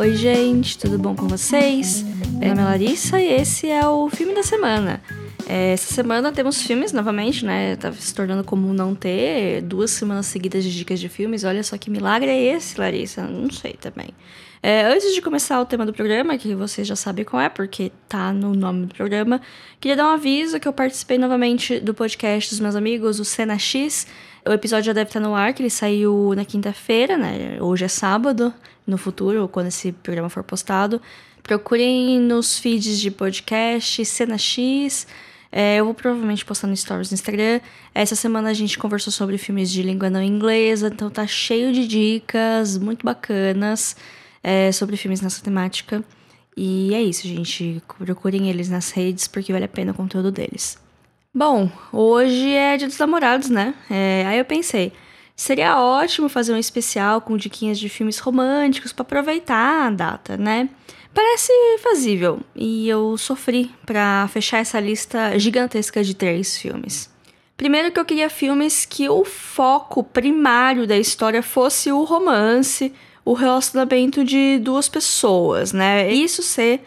Oi, gente, tudo bom com vocês? Meu nome é Larissa e esse é o filme da semana. É, essa semana temos filmes novamente, né? Tá se tornando comum não ter duas semanas seguidas de dicas de filmes. Olha só que milagre é esse, Larissa? Não sei também. É, antes de começar o tema do programa, que vocês já sabem qual é, porque tá no nome do programa, queria dar um aviso que eu participei novamente do podcast dos meus amigos, o Cena X. O episódio já deve estar no ar, que ele saiu na quinta-feira, né? Hoje é sábado, no futuro, quando esse programa for postado. Procurem nos feeds de podcast, Cena X. É, eu vou provavelmente postar no Stories no Instagram. Essa semana a gente conversou sobre filmes de língua não inglesa, então tá cheio de dicas muito bacanas é, sobre filmes nessa temática. E é isso, gente. Procurem eles nas redes porque vale a pena o conteúdo deles. Bom, hoje é Dia dos Namorados, né? É, aí eu pensei, seria ótimo fazer um especial com diquinhas de filmes românticos para aproveitar a data, né? Parece fazível e eu sofri para fechar essa lista gigantesca de três filmes. Primeiro que eu queria filmes que o foco primário da história fosse o romance, o relacionamento de duas pessoas, né? Isso ser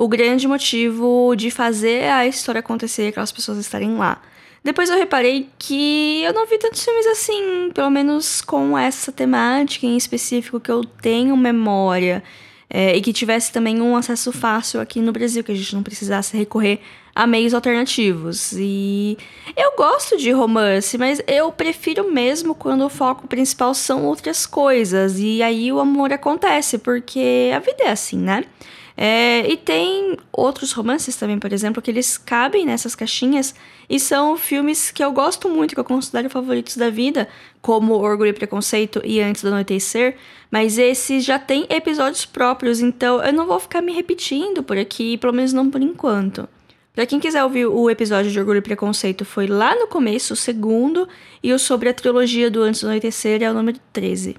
o grande motivo de fazer a história acontecer, aquelas pessoas estarem lá. Depois eu reparei que eu não vi tantos filmes assim, pelo menos com essa temática em específico que eu tenho memória. É, e que tivesse também um acesso fácil aqui no Brasil, que a gente não precisasse recorrer a meios alternativos. E eu gosto de romance, mas eu prefiro mesmo quando o foco principal são outras coisas. E aí o amor acontece, porque a vida é assim, né? É, e tem outros romances também, por exemplo, que eles cabem nessas caixinhas e são filmes que eu gosto muito, que eu considero favoritos da vida, como Orgulho e Preconceito e Antes do Anoitecer, mas esses já têm episódios próprios, então eu não vou ficar me repetindo por aqui, pelo menos não por enquanto. Pra quem quiser ouvir o episódio de Orgulho e Preconceito, foi lá no começo, o segundo, e o sobre a trilogia do Antes do Anoitecer é o número 13.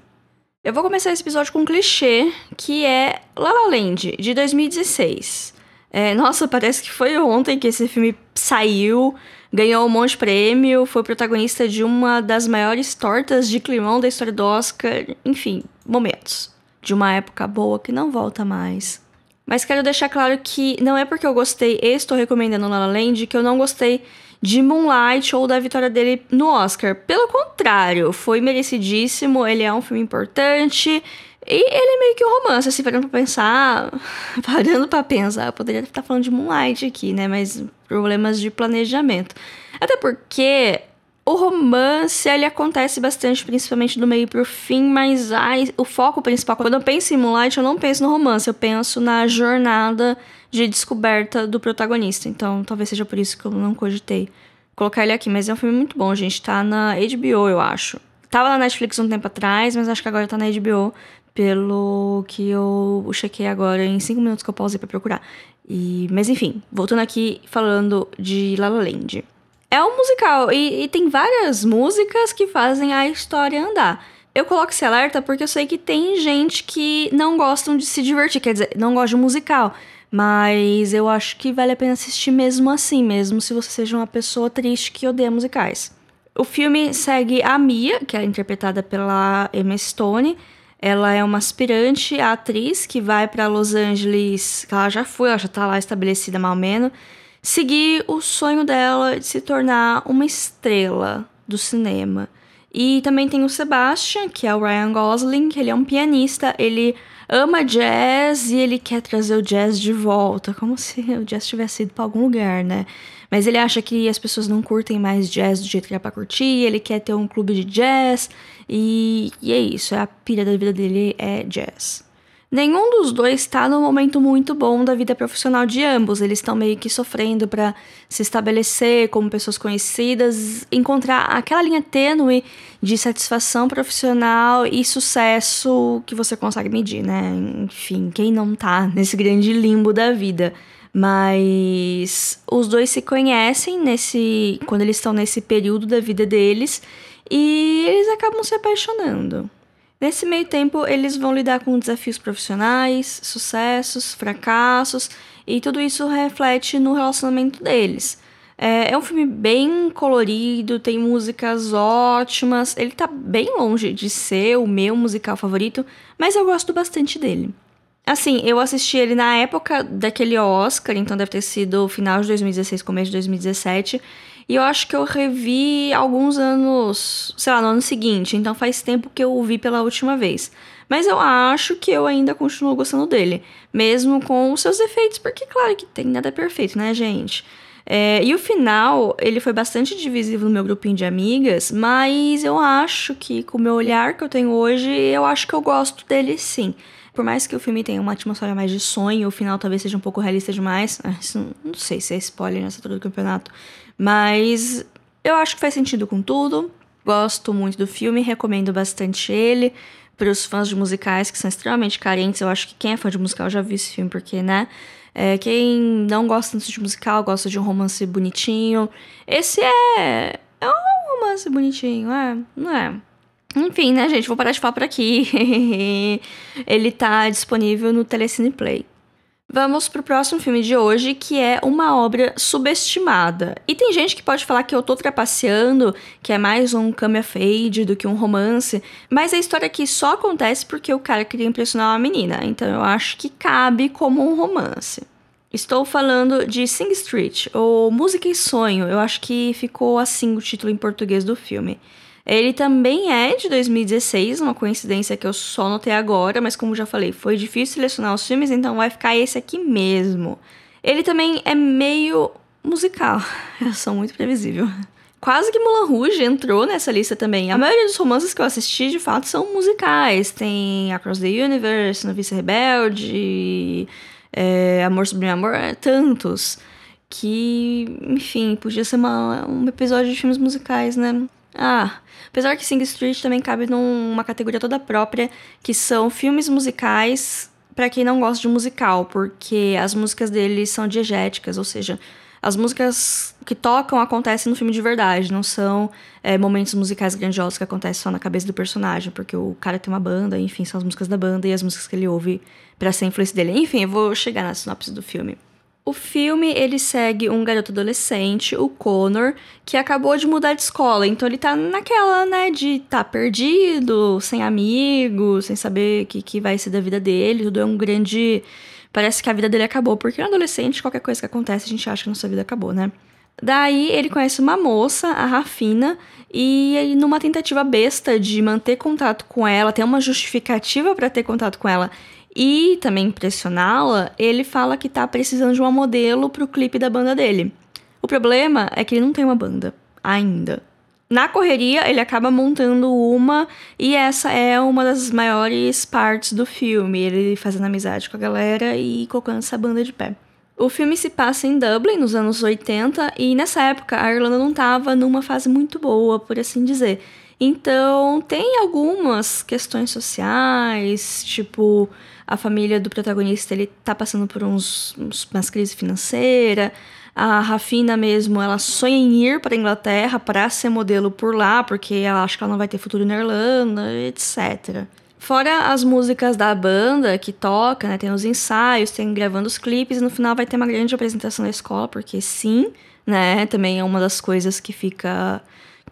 Eu vou começar esse episódio com um clichê, que é La La Land, de 2016. É, nossa, parece que foi ontem que esse filme saiu, ganhou um monte de prêmio, foi protagonista de uma das maiores tortas de climão da história do Oscar. Enfim, momentos. De uma época boa que não volta mais. Mas quero deixar claro que não é porque eu gostei e estou recomendando La La Land que eu não gostei de Moonlight ou da vitória dele no Oscar. Pelo contrário, foi merecidíssimo, ele é um filme importante. E ele é meio que um romance, assim, parando pra pensar. Parando pra pensar, eu poderia estar falando de Moonlight aqui, né? Mas problemas de planejamento. Até porque o romance, ele acontece bastante, principalmente do meio pro fim, mas ai, o foco principal, quando eu penso em Moonlight, eu não penso no romance, eu penso na jornada de descoberta do protagonista. Então, talvez seja por isso que eu não cogitei colocar ele aqui. Mas é um filme muito bom, gente. Tá na HBO, eu acho. Tava na Netflix um tempo atrás, mas acho que agora tá na HBO, pelo que eu chequei agora em cinco minutos que eu pausei pra procurar. E, mas enfim, voltando aqui falando de La La Land. É um musical e, e tem várias músicas que fazem a história andar. Eu coloco esse alerta porque eu sei que tem gente que não gostam de se divertir, quer dizer, não gosta de musical. Mas eu acho que vale a pena assistir mesmo assim, mesmo se você seja uma pessoa triste que odeia musicais. O filme segue a Mia, que é interpretada pela Emma Stone. Ela é uma aspirante atriz que vai para Los Angeles, ela já foi, ela já tá lá estabelecida mal menos seguir o sonho dela de se tornar uma estrela do cinema. E também tem o Sebastian, que é o Ryan Gosling, que ele é um pianista, ele ama jazz e ele quer trazer o jazz de volta, como se o jazz tivesse ido para algum lugar, né? Mas ele acha que as pessoas não curtem mais jazz do jeito que é pra curtir, ele quer ter um clube de jazz, e, e é isso, a pilha da vida dele é jazz. Nenhum dos dois está num momento muito bom da vida profissional de ambos. Eles estão meio que sofrendo para se estabelecer como pessoas conhecidas, encontrar aquela linha tênue de satisfação profissional e sucesso que você consegue medir, né? Enfim, quem não tá nesse grande limbo da vida. Mas os dois se conhecem nesse quando eles estão nesse período da vida deles e eles acabam se apaixonando. Nesse meio tempo, eles vão lidar com desafios profissionais, sucessos, fracassos, e tudo isso reflete no relacionamento deles. É, é um filme bem colorido, tem músicas ótimas. Ele tá bem longe de ser o meu musical favorito, mas eu gosto bastante dele. Assim, eu assisti ele na época daquele Oscar, então deve ter sido final de 2016, começo de 2017. E eu acho que eu revi alguns anos, sei lá, no ano seguinte, então faz tempo que eu o vi pela última vez. Mas eu acho que eu ainda continuo gostando dele, mesmo com os seus defeitos, porque claro que tem nada perfeito, né, gente? É, e o final, ele foi bastante divisivo no meu grupinho de amigas, mas eu acho que, com o meu olhar que eu tenho hoje, eu acho que eu gosto dele sim. Por mais que o filme tenha uma atmosfera mais de sonho, o final talvez seja um pouco realista demais. Não sei se é spoiler nessa altura do campeonato. Mas eu acho que faz sentido com tudo. Gosto muito do filme, recomendo bastante ele. Para os fãs de musicais que são extremamente carentes, eu acho que quem é fã de musical já viu esse filme, porque, né? É, quem não gosta tanto de musical, gosta de um romance bonitinho. Esse é. É um romance bonitinho, é? Não é? Enfim, né, gente? Vou parar de falar por aqui. Ele tá disponível no Telecine Play. Vamos pro próximo filme de hoje, que é uma obra subestimada. E tem gente que pode falar que eu tô trapaceando, que é mais um camera fade do que um romance, mas a história aqui só acontece porque o cara queria impressionar uma menina, então eu acho que cabe como um romance. Estou falando de Sing Street, ou Música e Sonho, eu acho que ficou assim o título em português do filme. Ele também é de 2016, uma coincidência que eu só notei agora, mas como já falei, foi difícil selecionar os filmes, então vai ficar esse aqui mesmo. Ele também é meio musical, eu sou muito previsível. Quase que Mulan Rouge entrou nessa lista também. A maioria dos romances que eu assisti, de fato, são musicais. Tem Across the Universe, Novice Rebelde, é, Amor Sublime Amor, tantos. Que, enfim, podia ser uma, um episódio de filmes musicais, né? Ah, apesar que Sing Street também cabe numa categoria toda própria, que são filmes musicais para quem não gosta de musical, porque as músicas deles são diegéticas, ou seja, as músicas que tocam acontecem no filme de verdade, não são é, momentos musicais grandiosos que acontecem só na cabeça do personagem, porque o cara tem uma banda, enfim, são as músicas da banda e as músicas que ele ouve para ser influência dele. Enfim, eu vou chegar na sinopse do filme. O filme ele segue um garoto adolescente, o Connor, que acabou de mudar de escola, então ele tá naquela, né, de tá perdido, sem amigos, sem saber o que, que vai ser da vida dele, tudo é um grande. Parece que a vida dele acabou, porque no adolescente, qualquer coisa que acontece, a gente acha que nossa vida acabou, né? Daí ele conhece uma moça, a Rafina, e numa tentativa besta de manter contato com ela, tem uma justificativa para ter contato com ela e também impressioná-la, ele fala que tá precisando de uma modelo pro clipe da banda dele. O problema é que ele não tem uma banda ainda. Na correria, ele acaba montando uma, e essa é uma das maiores partes do filme. Ele fazendo amizade com a galera e colocando essa banda de pé. O filme se passa em Dublin, nos anos 80, e nessa época a Irlanda não estava numa fase muito boa, por assim dizer. Então, tem algumas questões sociais, tipo a família do protagonista ele tá passando por uns, uns umas crises financeiras. A Rafina mesmo, ela sonha em ir para Inglaterra para ser modelo por lá, porque ela acha que ela não vai ter futuro na Irlanda, etc. Fora as músicas da banda que toca, né? Tem os ensaios, tem gravando os clipes, e no final vai ter uma grande apresentação na escola, porque sim, né? Também é uma das coisas que fica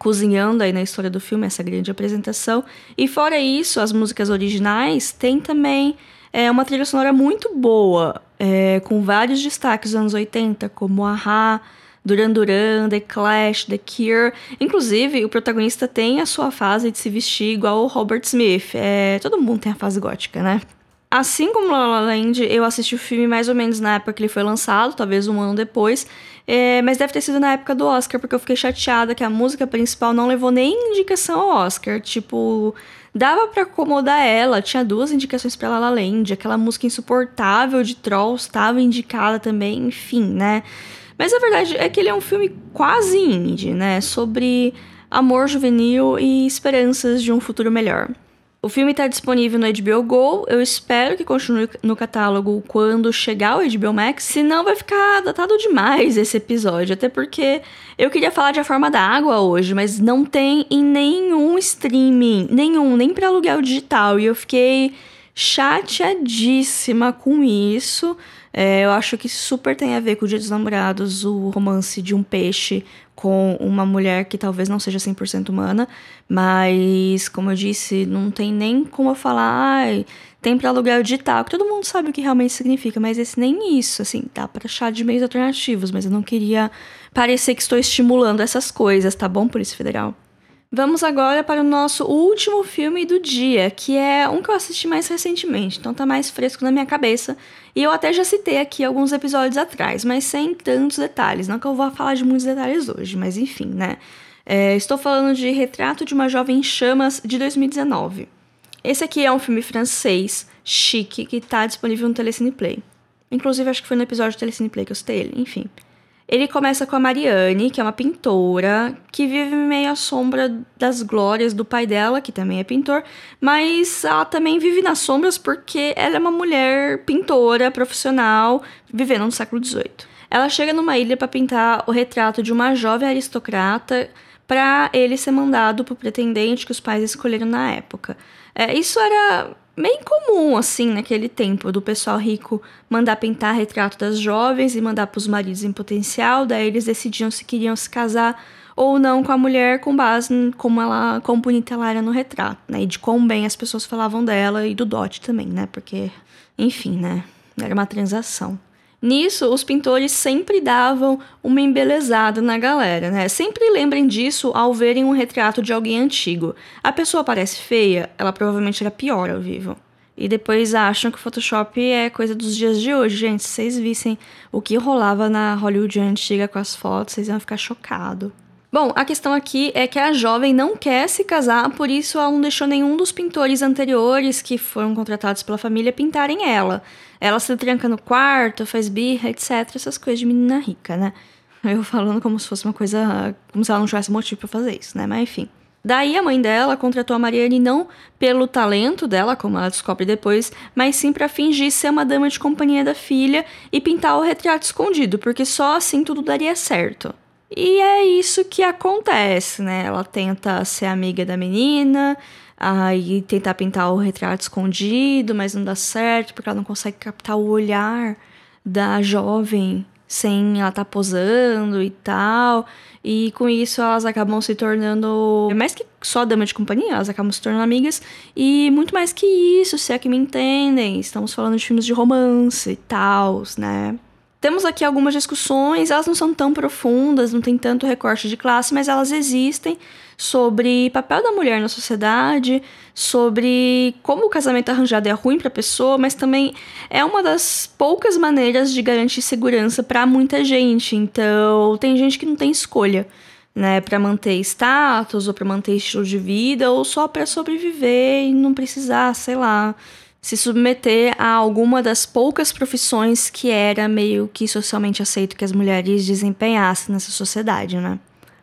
cozinhando aí na história do filme, essa grande apresentação. E fora isso, as músicas originais tem também é uma trilha sonora muito boa, é, com vários destaques dos anos 80, como Aha, Duran Duran, The Clash, The Cure. Inclusive, o protagonista tem a sua fase de se vestir igual o Robert Smith. É, todo mundo tem a fase gótica, né? Assim como La La Land, eu assisti o filme mais ou menos na época que ele foi lançado, talvez um ano depois, é, mas deve ter sido na época do Oscar, porque eu fiquei chateada que a música principal não levou nem indicação ao Oscar. Tipo, Dava para acomodar ela, tinha duas indicações para La La Land, aquela música insuportável de Trolls estava indicada também, enfim, né? Mas a verdade é que ele é um filme quase indie, né? Sobre amor juvenil e esperanças de um futuro melhor. O filme está disponível no HBO Go. Eu espero que continue no catálogo quando chegar o HBO Max. Senão vai ficar datado demais esse episódio. Até porque eu queria falar de A Forma da Água hoje, mas não tem em nenhum streaming. Nenhum, nem para aluguel digital. E eu fiquei chateadíssima com isso. É, eu acho que super tem a ver com o Dia dos Namorados, o romance de um peixe com uma mulher que talvez não seja 100% humana, mas, como eu disse, não tem nem como eu falar, ai, tem para aluguel digital, que todo mundo sabe o que realmente significa, mas esse nem isso, assim, dá para achar de meios alternativos, mas eu não queria parecer que estou estimulando essas coisas, tá bom, Polícia Federal? Vamos agora para o nosso último filme do dia, que é um que eu assisti mais recentemente, então tá mais fresco na minha cabeça. E eu até já citei aqui alguns episódios atrás, mas sem tantos detalhes. Não que eu vou falar de muitos detalhes hoje, mas enfim, né? É, estou falando de Retrato de uma Jovem Chamas de 2019. Esse aqui é um filme francês, chique, que está disponível no Telecine Play. Inclusive, acho que foi no episódio do Telecine Play que eu citei ele, enfim. Ele começa com a Mariane, que é uma pintora, que vive meio à sombra das glórias do pai dela, que também é pintor, mas ela também vive nas sombras porque ela é uma mulher pintora profissional, vivendo no século XVIII. Ela chega numa ilha para pintar o retrato de uma jovem aristocrata para ele ser mandado para o pretendente que os pais escolheram na época. É, isso era bem comum, assim, naquele tempo, do pessoal rico mandar pintar retrato das jovens e mandar para os maridos em potencial, daí eles decidiam se queriam se casar ou não com a mulher com base em como ela, quão bonita ela era no retrato, né? E de quão bem as pessoas falavam dela e do dote também, né? Porque, enfim, né? Era uma transação. Nisso, os pintores sempre davam uma embelezada na galera, né? Sempre lembrem disso ao verem um retrato de alguém antigo. A pessoa parece feia, ela provavelmente era pior ao vivo. E depois acham que o Photoshop é coisa dos dias de hoje. Gente, se vocês vissem o que rolava na Hollywood antiga com as fotos, vocês iam ficar chocados. Bom, a questão aqui é que a jovem não quer se casar, por isso ela não deixou nenhum dos pintores anteriores que foram contratados pela família pintarem ela. Ela se tranca no quarto, faz birra, etc. Essas coisas de menina rica, né? Eu falando como se fosse uma coisa. como se ela não tivesse motivo para fazer isso, né? Mas enfim. Daí a mãe dela contratou a Mariane não pelo talento dela, como ela descobre depois, mas sim para fingir ser uma dama de companhia da filha e pintar o retrato escondido, porque só assim tudo daria certo. E é isso que acontece, né? Ela tenta ser amiga da menina, aí tentar pintar o retrato escondido, mas não dá certo porque ela não consegue captar o olhar da jovem sem ela estar tá posando e tal. E com isso elas acabam se tornando, mais que só dama de companhia, elas acabam se tornando amigas. E muito mais que isso, se é que me entendem. Estamos falando de filmes de romance e tal, né? Temos aqui algumas discussões, elas não são tão profundas, não tem tanto recorte de classe, mas elas existem sobre papel da mulher na sociedade, sobre como o casamento arranjado é ruim para a pessoa, mas também é uma das poucas maneiras de garantir segurança para muita gente. Então, tem gente que não tem escolha, né, para manter status ou para manter estilo de vida ou só para sobreviver e não precisar, sei lá, se submeter a alguma das poucas profissões que era meio que socialmente aceito que as mulheres desempenhassem nessa sociedade, né?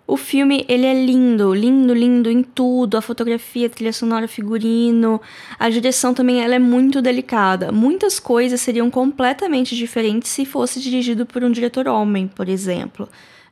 O filme, ele é lindo, lindo, lindo em tudo, a fotografia, a trilha sonora, figurino, a direção também, ela é muito delicada. Muitas coisas seriam completamente diferentes se fosse dirigido por um diretor homem, por exemplo.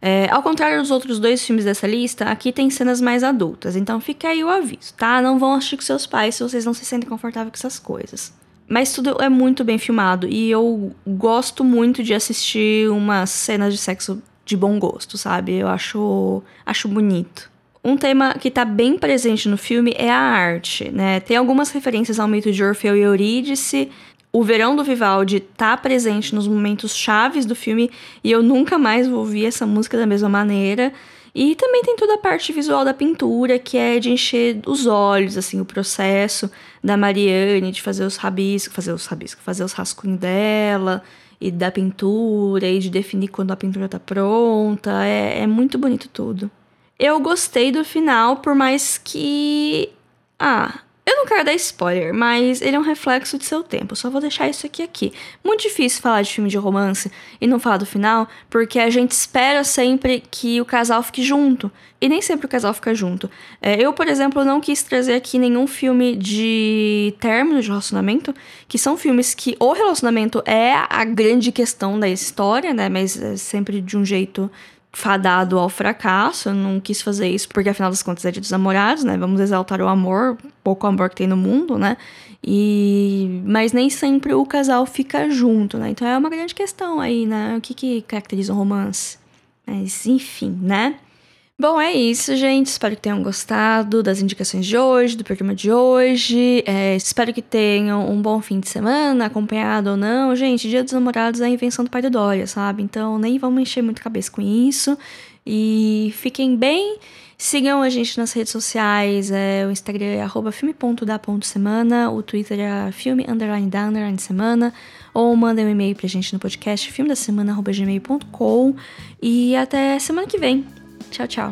É, ao contrário dos outros dois filmes dessa lista, aqui tem cenas mais adultas, então fica aí o aviso, tá? Não vão assistir com seus pais se vocês não se sentem confortáveis com essas coisas. Mas tudo é muito bem filmado e eu gosto muito de assistir umas cenas de sexo de bom gosto, sabe? Eu acho, acho bonito. Um tema que está bem presente no filme é a arte, né? Tem algumas referências ao mito de Orfeu e Eurídice, o verão do Vivaldi tá presente nos momentos chaves do filme e eu nunca mais vou ouvir essa música da mesma maneira. E também tem toda a parte visual da pintura, que é de encher os olhos, assim, o processo da Mariane de fazer os rabiscos, fazer os rabiscos, fazer os rascunhos dela e da pintura e de definir quando a pintura tá pronta. É, é muito bonito tudo. Eu gostei do final, por mais que. Ah, eu não quero dar spoiler, mas ele é um reflexo de seu tempo. Só vou deixar isso aqui aqui. Muito difícil falar de filme de romance e não falar do final, porque a gente espera sempre que o casal fique junto. E nem sempre o casal fica junto. É, eu, por exemplo, não quis trazer aqui nenhum filme de término de relacionamento, que são filmes que o relacionamento é a grande questão da história, né? Mas é sempre de um jeito fadado ao fracasso. Eu não quis fazer isso porque, afinal das contas, é de dos namorados, né? Vamos exaltar o amor, pouco amor que tem no mundo, né? E... Mas nem sempre o casal fica junto, né? Então é uma grande questão aí, né? O que, que caracteriza o romance? Mas, enfim, né? Bom, é isso, gente. Espero que tenham gostado das indicações de hoje, do programa de hoje. É, espero que tenham um bom fim de semana, acompanhado ou não. Gente, Dia dos Namorados é a invenção do pai do Dória, sabe? Então nem vamos encher muito a cabeça com isso. E fiquem bem. Sigam a gente nas redes sociais, é, o Instagram é arroba filme.da.semana, o Twitter é filme underline da underline semana, ou mandem um e-mail pra gente no podcast filme da semana. E até semana que vem. Tchau, tchau.